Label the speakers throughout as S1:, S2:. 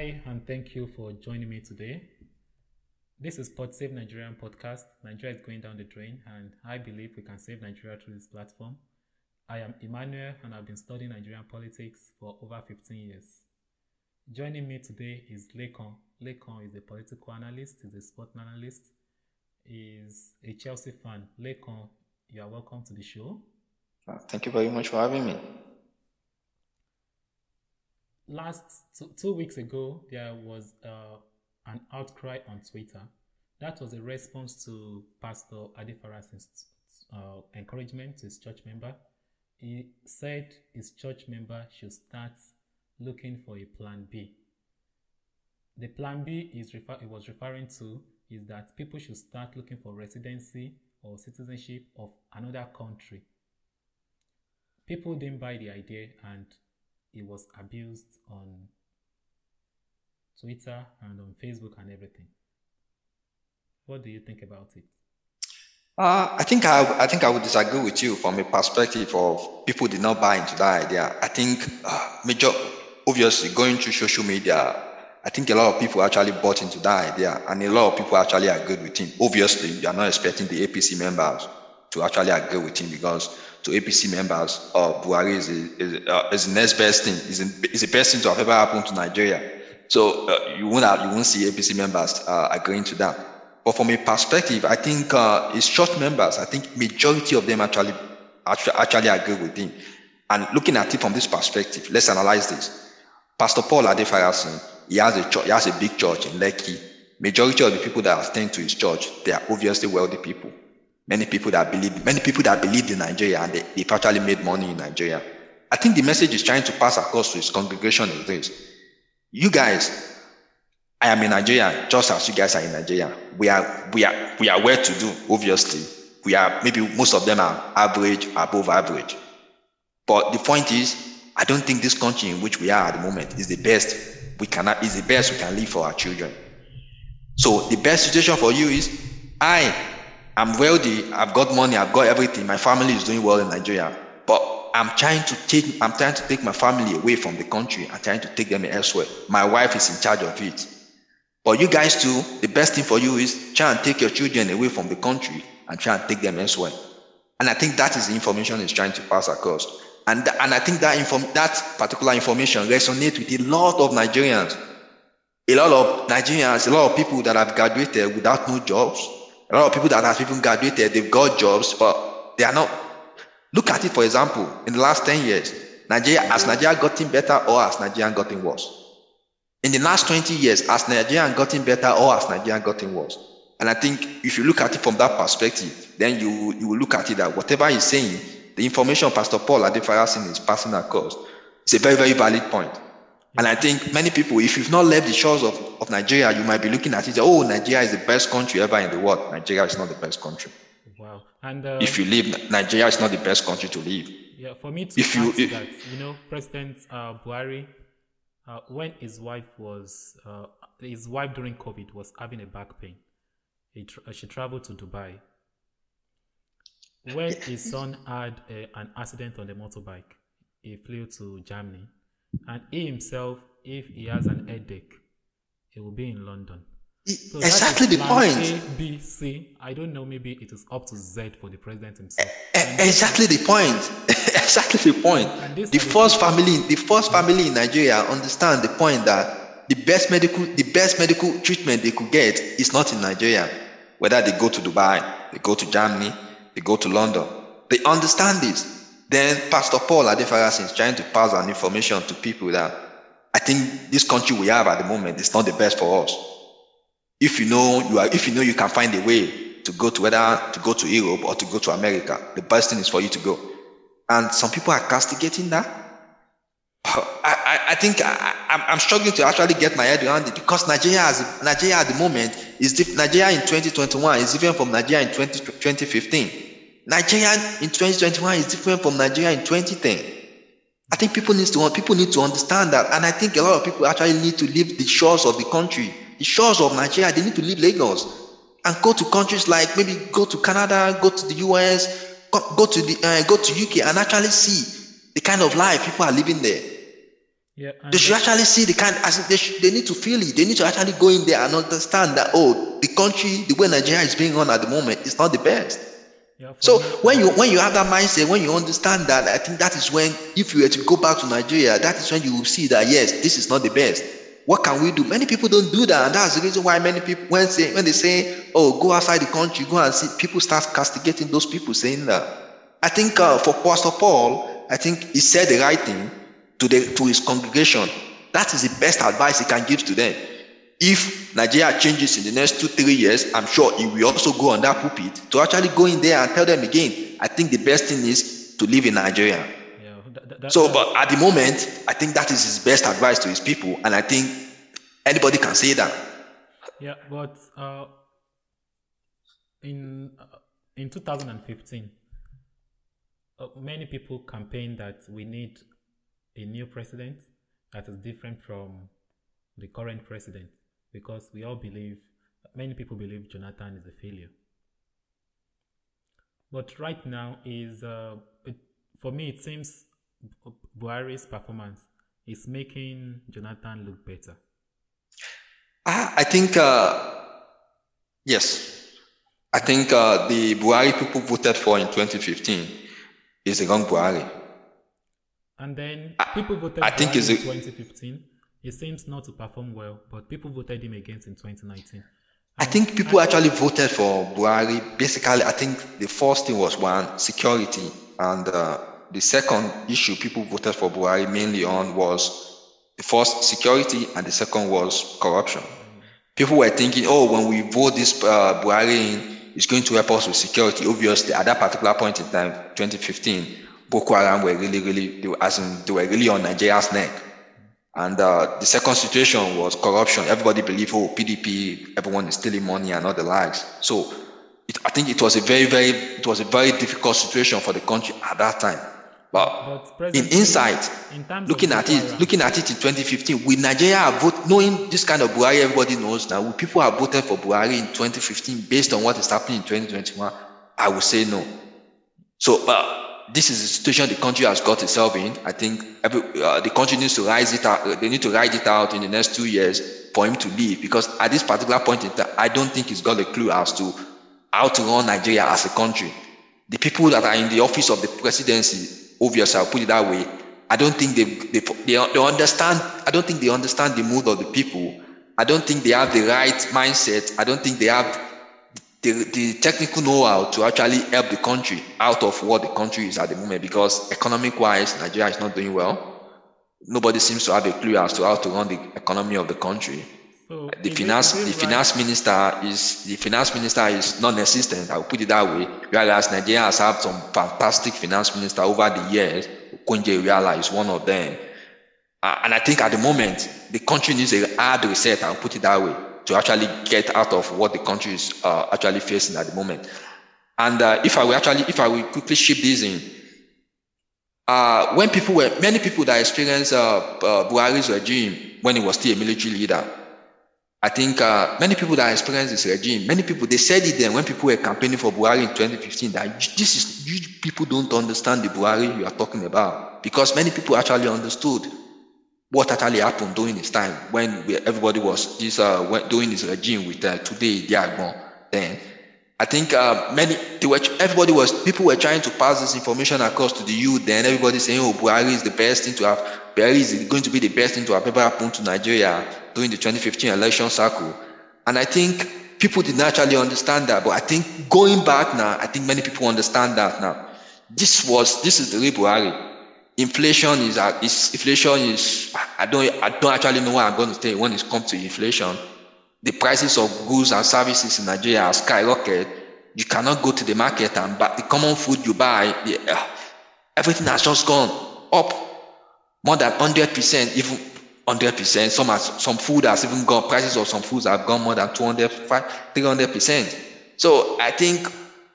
S1: Hi, and thank you for joining me today. This is Pod Save Nigerian podcast. Nigeria is going down the drain, and I believe we can save Nigeria through this platform. I am Emmanuel, and I've been studying Nigerian politics for over 15 years. Joining me today is Lekan. Lekan is a political analyst, is a sport analyst, is a Chelsea fan. Lekan, you are welcome to the show.
S2: Thank you very much for having me.
S1: Last two, weeks ago, there was uh, an outcry on Twitter. That was a response to Pastor Adefarasin's uh, encouragement to his church member. He said his church member should start looking for a plan B. The plan B is refer- it was referring to is that people should start looking for residency or citizenship of another country. People didn't buy the idea and it was abused on Twitter and on Facebook and everything. What do you think about it?
S2: Uh, I think I, I think I would disagree with you from a perspective of people did not buy into that idea. I think uh, major, obviously, going through social media, I think a lot of people actually bought into that idea, and a lot of people actually agreed with him. Obviously, you are not expecting the APC members to actually agree with him because to APC members, uh, Buhari is, is, uh, is the next best thing, is, is the best thing to have ever happened to Nigeria. So uh, you won't have, you won't see APC members uh, agreeing to that. But from a perspective, I think uh, his church members, I think majority of them actually, actually actually agree with him. And looking at it from this perspective, let's analyze this. Pastor Paul Adefarasin, he has a church, he has a big church in Lekki. Majority of the people that attend to his church, they are obviously wealthy people. Many people that believe, many people that believed in Nigeria and they, they've actually made money in Nigeria. I think the message is trying to pass across to his congregation is this. You guys, I am in Nigeria, just as you guys are in Nigeria. We are, we are, we are well to do, obviously. We are, maybe most of them are average, above average. But the point is, I don't think this country in which we are at the moment is the best we can, is the best we can live for our children. So the best situation for you is, I am wealthy, I've got money, I've got everything, my family is doing well in Nigeria. But I'm trying to take, I'm trying to take my family away from the country. I'm trying to take them elsewhere. My wife is in charge of it. But you guys too, the best thing for you is try and take your children away from the country and try and take them elsewhere. And I think that is the information is trying to pass across. And, and I think that inform- that particular information resonates with a lot of Nigerians. A lot of Nigerians, a lot of people that have graduated without no jobs. A lot of people that have even graduated, they've got jobs, but they are not. Look at it, for example, in the last 10 years, Nigeria, has Nigeria gotten better or has Nigeria gotten worse? In the last 20 years, has Nigeria gotten better or has Nigeria gotten worse? And I think if you look at it from that perspective, then you, you will look at it that whatever he's saying, the information Pastor Paul Adefarasin is passing across, it's a very, very valid point. And I think many people, if you've not left the shores of, of Nigeria, you might be looking at it, oh, Nigeria is the best country ever in the world. Nigeria is not the best country.
S1: Wow. And uh,
S2: if you live, Nigeria is not the best country to live.
S1: Yeah, for me to if you, if, that, you know, President uh, Buhari, uh, when his wife was, uh, his wife during COVID was having a back pain, he tra- she traveled to Dubai. When his son had a, an accident on the motorbike, he flew to Germany. And he himself, if he has an headache, he will be in London.
S2: So exactly the point.
S1: A, B, C. I don't know. Maybe it is up to Z for the president himself.
S2: exactly the point. exactly the point. The first family, the first family in Nigeria understand the point that the best medical, the best medical treatment they could get is not in Nigeria. Whether they go to Dubai, they go to Germany, they go to London, they understand this. Then Pastor Paul Adefarasin is trying to pass an information to people that I think this country we have at the moment is not the best for us if you know you are if you know you can find a way to go to whether to go to Europe or to go to America, the best thing is for you to go. And some people are castigating that. I, I, I think I, am struggling to actually get my head around it because Nigeria has Nigeria at the moment is Nigeria in 2021 is different from Nigeria in 20, 2015. Nigeria in 2021 is different from Nigeria in 2010. I think people need to people need to understand that, and I think a lot of people actually need to leave the shores of the country the shores of Nigeria, they need to leave Lagos and go to countries like maybe go to Canada, go to the US, go, to the uh, go to UK and actually see the kind of life people are living there.
S1: Yeah,
S2: they should actually see the kind as they, should, they need to feel it. They need to actually go in there and understand that oh, the country, the way Nigeria is being run at the moment, is not the best. Yeah, so me, when you when you have that mindset, when you understand that, I think that is when, if you were to go back to Nigeria, that is when you will see that yes, this is not the best. What can we do? Many people don't do that, and that's the reason why many people when say when they say, "Oh, go outside the country, go and see," people start castigating those people saying that. I think uh, for Pastor Paul, I think he said the right thing to the to his congregation. That is the best advice he can give to them. If Nigeria changes in the next two, three years, I'm sure he will also go on that pulpit to actually go in there and tell them again. I think the best thing is to live in Nigeria. Yeah, that, that, so, but at the moment, I think that is his best advice to his people, and I think anybody can say that.
S1: Yeah, but uh, in uh, in 2015, uh, many people campaigned that we need a new president that is different from the current president because we all believe, many people believe Jonathan is a failure. But right now is, uh, it, for me, it seems Buhari's performance is making Jonathan look better.
S2: I think, uh, yes. I think uh, the Buhari people voted for in 2015 is the wrong Buhari.
S1: And then people voted I think in 2015. He seems not to perform well, but people voted him against in 2019.
S2: I think people actually voted for Buhari. Basically, I think the first thing was one security, and uh, the second issue people voted for Buhari mainly on was the first security, and the second was corruption. People were thinking, oh, when we vote this uh, Buhari in, it's going to help us with security. Obviously, at that particular point in time, 2015, Boko Haram were really, really, they were, as in, they were really on Nigeria's neck. And uh, the second situation was corruption. Everybody believed, oh, PDP, everyone is stealing money and all the likes. So it, I think it was a very, very, it was a very difficult situation for the country at that time. But, but in insight, in looking at it, looking at it in 2015, with Nigeria vote, knowing this kind of Buhari, everybody knows now. People have voted for Buhari in 2015 based on what is happening in 2021. I would say no. So, but this is the situation the country has got itself in. I think every, uh, the country needs to rise it out. They need to ride it out in the next two years for him to leave. Because at this particular point in time, I don't think he's got a clue as to how to run Nigeria as a country. The people that are in the office of the presidency, obviously, I'll put it that way. I don't think they, they, they, they understand. I don't think they understand the mood of the people. I don't think they have the right mindset. I don't think they have the, the technical know-how to actually help the country out of what the country is at the moment because economic wise nigeria is not doing well. Nobody seems to have a clue as to how to run the economy of the country. So the finance the right? finance minister is the finance minister is non-existent i'll put it that way. Whereas nigeria has had some fantastic finance minister over the years Okonjo Iweala is one of them. Uh, and i think at the moment the country needs a hard reset i'll put it that way to actually get out of what the country is uh, actually facing at the moment. And uh, if I will actually, if I will quickly shift this in, uh, when people were, many people that experienced uh, uh, Buhari's regime when he was still a military leader, I think uh, many people that experienced this regime, many people, they said it then when people were campaigning for Buhari in 2015 that this is, you people don't understand the Buhari you are talking about because many people actually understood what actually happened during his time when we, everybody was this uh, doing his regime with uh, Tunde Idiagbon. Then I think uh, many were everybody was people were trying to pass this information across to the youth. Then everybody saying, "Oh, Buhari is the best thing to have. Buhari is going to be the best thing to have ever happened to Nigeria during the 2015 election cycle." And I think people did not actually understand that. But I think going back now, I think many people understand that now. This was this is the real Buhari inflation is, uh, is inflation is I don't I don't actually know what I'm going to stay when it comes to inflation. The prices of goods and services in Nigeria are skyrocketed. You cannot go to the market and buy the common food you buy. Yeah, everything has just gone up more than hundred percent, even hundred percent. Some has, some food has even gone. Prices of some foods have gone more than 200, 300 percent. So I think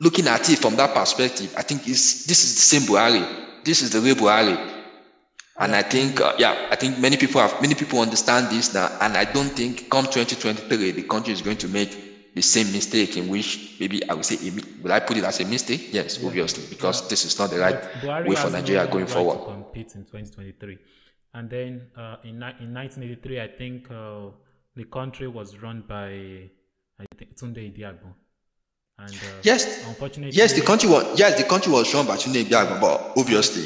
S2: looking at it from that perspective, I think this is the same Buhari this is the way Buhari. And I think, uh, yeah, I think many people have, many people understand this now. And I don't think come 2023, the country is going to make the same mistake in which maybe I would say, will I put it as a mistake? Yes, yeah. obviously, because yeah. this is not the right way for Nigeria no going right forward.
S1: compete in 2023. And then uh, in, in 1983, I think uh, the country was run by I think Tunde Idiagbon.
S2: And uh, yes, unfortunately, yes, the country was yes, the country was run by Tunde Idiagbon, but obviously,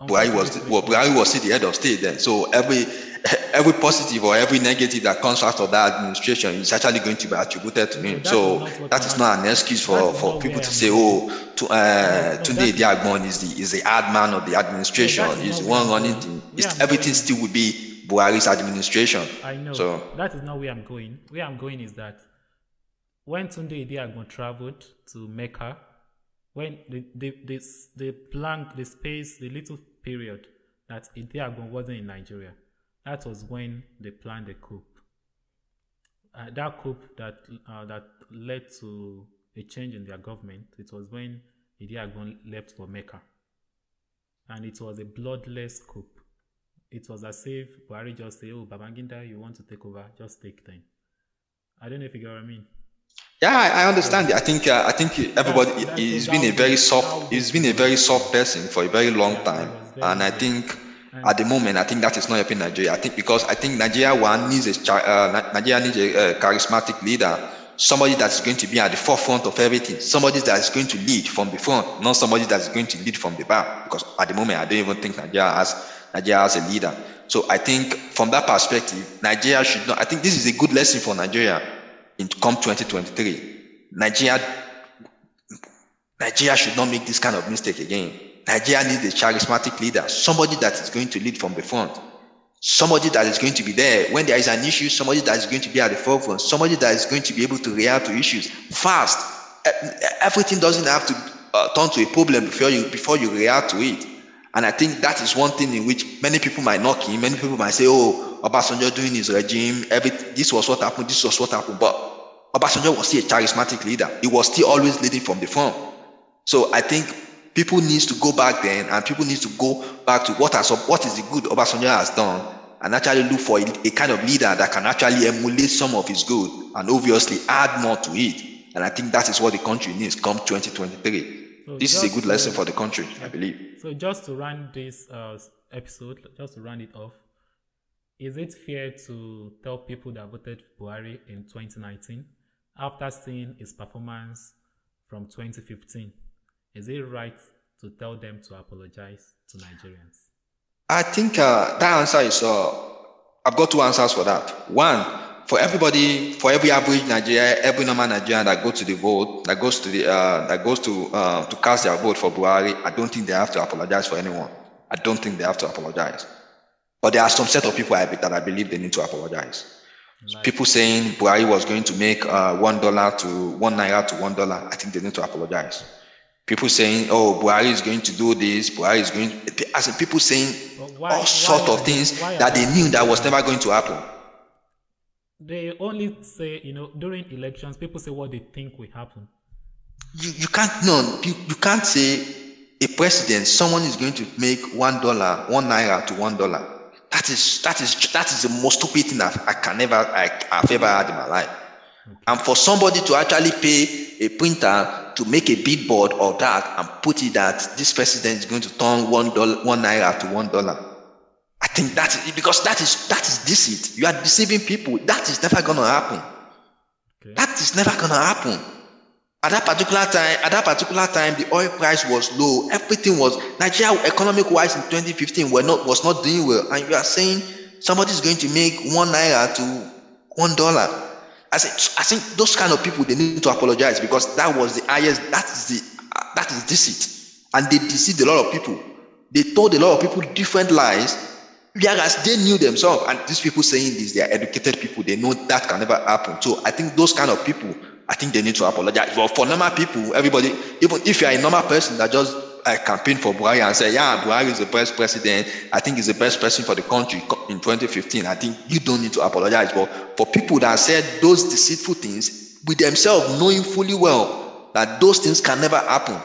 S2: Buhari was well, Buhari was still the head of state then. So every every positive or every negative that comes out of that administration is actually going to be attributed to him. so that is not an excuse for, for people to say, oh, to, uh, Tunde Idiagbon is the is the ad man of the administration. No, is the one running the, yeah, everything still will be Buhari's administration.
S1: I know. So that is not where I'm going. Where I'm going is that when Tunde Idiagbon traveled to Mecca, when the, the, the, the blank, the space, the little period that Idiagbon wasn't in Nigeria, that was when they planned the coup. Uh, that coup that, uh, that led to a change in their government, it was when Idiagbon left for Mecca. And it was a bloodless coup. It was as if Buhari just say, oh, Babangida, you want to take over, just take time. I don't know if you get what I mean.
S2: Yeah, I, understand. I think uh, I think everybody he's been a very soft he's been a very soft person for a very long time, and I think at the moment I think that is not helping Nigeria. I think because I think Nigeria one needs a uh, Nigeria needs a, a charismatic leader, somebody that is going to be at the forefront of everything, somebody that is going to lead from the front, not somebody that is going to lead from the back. Because at the moment I don't even think Nigeria has Nigeria has a leader. So I think from that perspective, Nigeria should not. I think this is a good lesson for Nigeria in come 2023. Nigeria, Nigeria should not make this kind of mistake again. Nigeria needs a charismatic leader, somebody that is going to lead from the front, somebody that is going to be there when there is an issue, somebody that is going to be at the forefront, somebody that is going to be able to react to issues fast. Everything doesn't have to uh, turn to a problem before you before you react to it. And I think that is one thing in which many people might knock him. Many people might say, "Oh, Obasanjo doing his regime, every this was what happened, this was what happened." But Obasanjo was still a charismatic leader. He was still always leading from the front. So I think people needs to go back then, and people need to go back to what has what is the good Obasanjo has done, and actually look for a, a kind of leader that can actually emulate some of his good, and obviously add more to it. And I think that is what the country needs come 2023. So this is a good lesson for the country, I believe.
S1: So just to run this uh, episode, just to run it off, is it fair to tell people that voted for Buhari in 2019 after seeing his performance from 2015? Is it right to tell them to apologize to Nigerians?
S2: I think uh, that answer is, uh, I've got two answers for that. One, for everybody, for every average Nigerian, every normal Nigerian that goes to the vote, that goes to the, uh, that goes to uh, to cast their vote for Buhari, I don't think they have to apologize for anyone. I don't think they have to apologize. But there are some set of people I, that I believe they need to apologize. Nice. People saying Buhari was going to make uh, one dollar to one naira to one dollar, I think they need to apologize. People saying, "Oh, Buhari is going to do this. Buhari is going," as in people saying why, all sort of things that they knew that was never going to happen
S1: they only say, you know, during elections, people say what they think will happen.
S2: You, you can't, no, you, you can't say a president, someone is going to make one dollar, one naira to one dollar. That is, that is, that is the most stupid thing I've, I can never, I, have ever had in my life. Okay. And for somebody to actually pay a printer to make a billboard of that and put it that this president is going to turn one dollar, one naira to one dollar I think that is because that is that is deceit. You are deceiving people. That is never gonna happen. Okay. That is never gonna happen. At that particular time, at that particular time, the oil price was low. Everything was Nigeria economic wise in 2015 were not was not doing well. And you are saying somebody is going to make one naira to one dollar. I say I think those kind of people they need to apologize because that was the highest. That is the that is deceit, and they deceived a lot of people. They told a lot of people different lies Whereas they knew themselves, and these people saying this, they are educated people, they know that can never happen. So I think those kind of people, I think they need to apologize. But for normal people, everybody, even if you are a normal person that just uh, campaign for Buhari and say, yeah, Buhari is the best president, I think he's the best person for the country in 2015, I think you don't need to apologize. But for people that said those deceitful things with themselves knowing fully well that those things can never happen,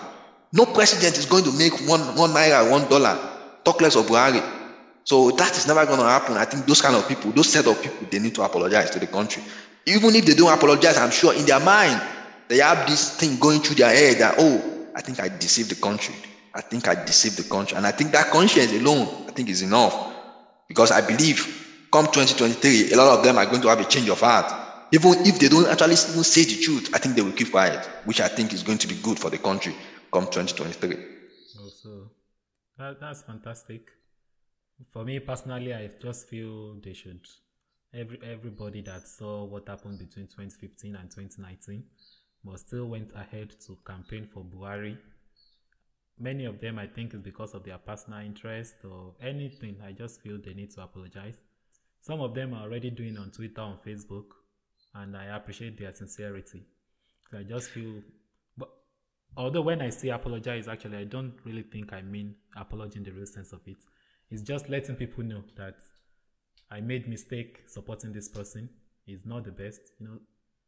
S2: no president is going to make one, one naira, one dollar, talk less of Buhari. So that is never going to happen. I think those kind of people, those set of people, they need to apologize to the country. Even if they don't apologize, I'm sure in their mind, they have this thing going through their head that, oh, I think I deceived the country. I think I deceived the country. And I think that conscience alone, I think is enough because I believe come 2023, a lot of them are going to have a change of heart. Even if they don't actually even say the truth, I think they will keep quiet, which I think is going to be good for the country come 2023.
S1: Also, that, that's fantastic. For me personally, I just feel they should every everybody that saw what happened between 2015 and 2019 but still went ahead to campaign for Buhari. Many of them, I think, is because of their personal interest or anything. I just feel they need to apologize. Some of them are already doing on Twitter, on Facebook, and I appreciate their sincerity. So I just feel, but although when I say apologize, actually, I don't really think I mean apology in the real sense of it. It's just letting people know that I made mistake supporting this person. Is not the best, you know,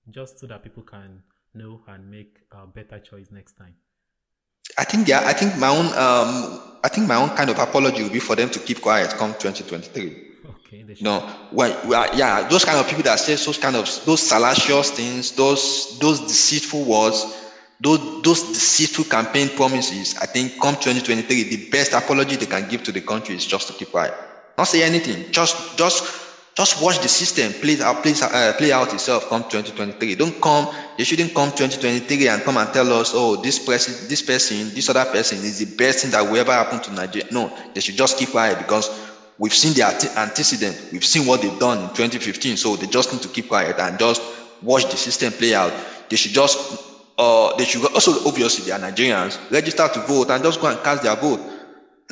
S1: just so that people can know and make a better choice next time.
S2: I think yeah, I think my own um, I think my own kind of apology will be for them to keep quiet come 2023. Okay, you know, when yeah, those kind of people that say those kind of those salacious things, those those deceitful words, those those deceitful campaign promises. I think come 2023, the best apology they can give to the country is just to keep quiet, not say anything, just just just watch the system play out, play, uh, play out itself come 2023. Don't come, they shouldn't come 2023 and come and tell us, oh, this person, this person, this other person is the best thing that will ever happen to Nigeria. No, they should just keep quiet because we've seen the antecedent. We've seen what they've done in 2015. So they just need to keep quiet and just watch the system play out. They should just, uh, they should also, obviously, they are Nigerians, register to vote and just go and cast their vote.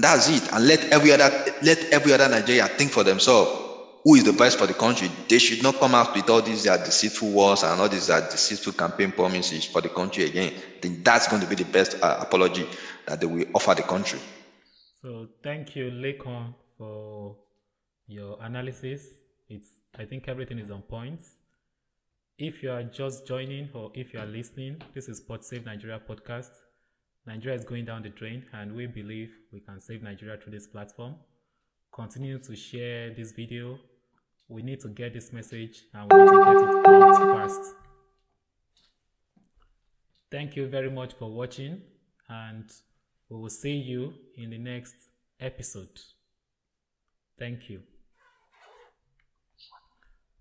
S2: That's it. And let every other, let every other Nigerian think for themselves who is the best for the country, they should not come out with all these uh, deceitful words and all these uh, deceitful campaign promises for the country again. I think that's going to be the best uh, apology that they will offer the country.
S1: So thank you, Lekan, for your analysis. It's I think everything is on point. If you are just joining or if you are listening, this is Pod Save Nigeria podcast. Nigeria is going down the drain, and we believe we can save Nigeria through this platform continue to share this video. We need to get this message and we need to get it out fast. Thank you very much for watching and we will see you in the next episode. Thank you.